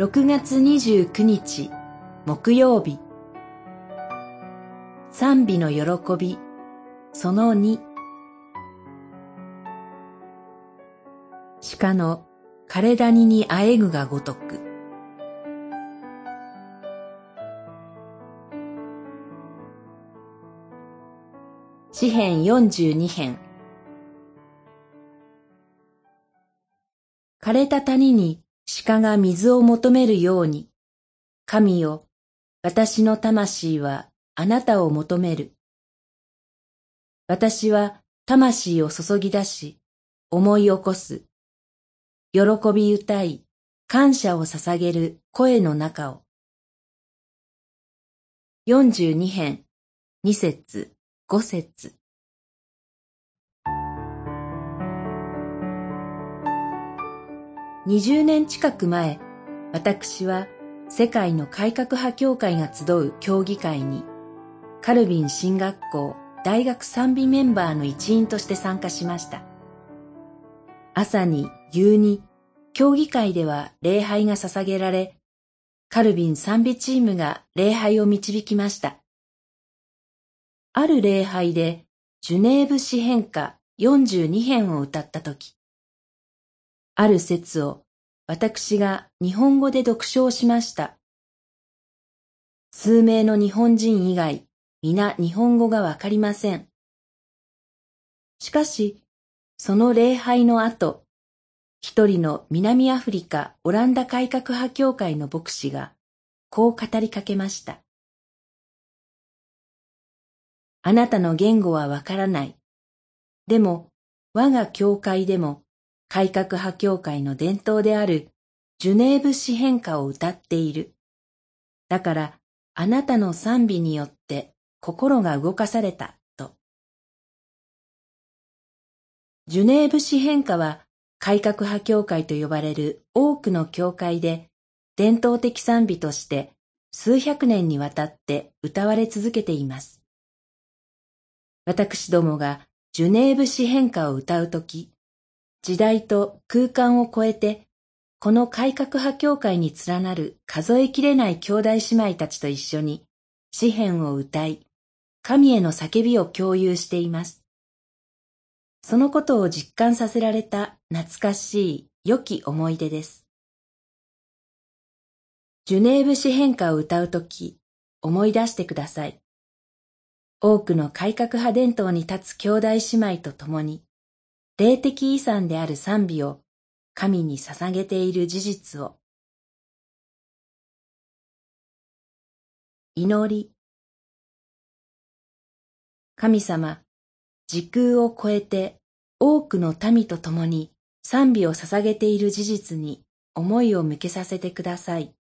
6月29日木曜日。賛美の喜びその2鹿の枯れ谷にあえぐがごとく。詩編42編。枯れた谷に鹿が水を求めるように、神よ、私の魂はあなたを求める。私は魂を注ぎ出し、思い起こす。喜び歌い、感謝を捧げる声の中を。42編、2節、5節。20年近く前、私は世界の改革派協会が集う協議会に、カルビン進学校大学賛美メンバーの一員として参加しました。朝に夕に、協議会では礼拝が捧げられ、カルビン賛美チームが礼拝を導きました。ある礼拝で、ジュネーブ詩編歌42編を歌ったとき、ある説を私が日本語で読書しました。数名の日本人以外、皆日本語がわかりません。しかし、その礼拝の後、一人の南アフリカオランダ改革派協会の牧師が、こう語りかけました。あなたの言語はわからない。でも、我が教会でも改革派協会の伝統であるジュネーブ詩変化を歌っている。だからあなたの賛美によって心が動かされたと。ジュネーブ詩変化は改革派協会と呼ばれる多くの教会で伝統的賛美として数百年にわたって歌われ続けています。私どもがジュネーブ詩変化を歌うとき、時代と空間を超えて、この改革派教会に連なる数えきれない兄弟姉妹たちと一緒に詩篇を歌い、神への叫びを共有しています。そのことを実感させられた懐かしい良き思い出です。ジュネーブ詩変化を歌うとき、思い出してください。多くの改革派伝統に立つ兄弟姉妹と共に、霊的遺産である賛美を神に捧げている事実を。祈り。神様、時空を超えて多くの民と共に賛美を捧げている事実に思いを向けさせてください。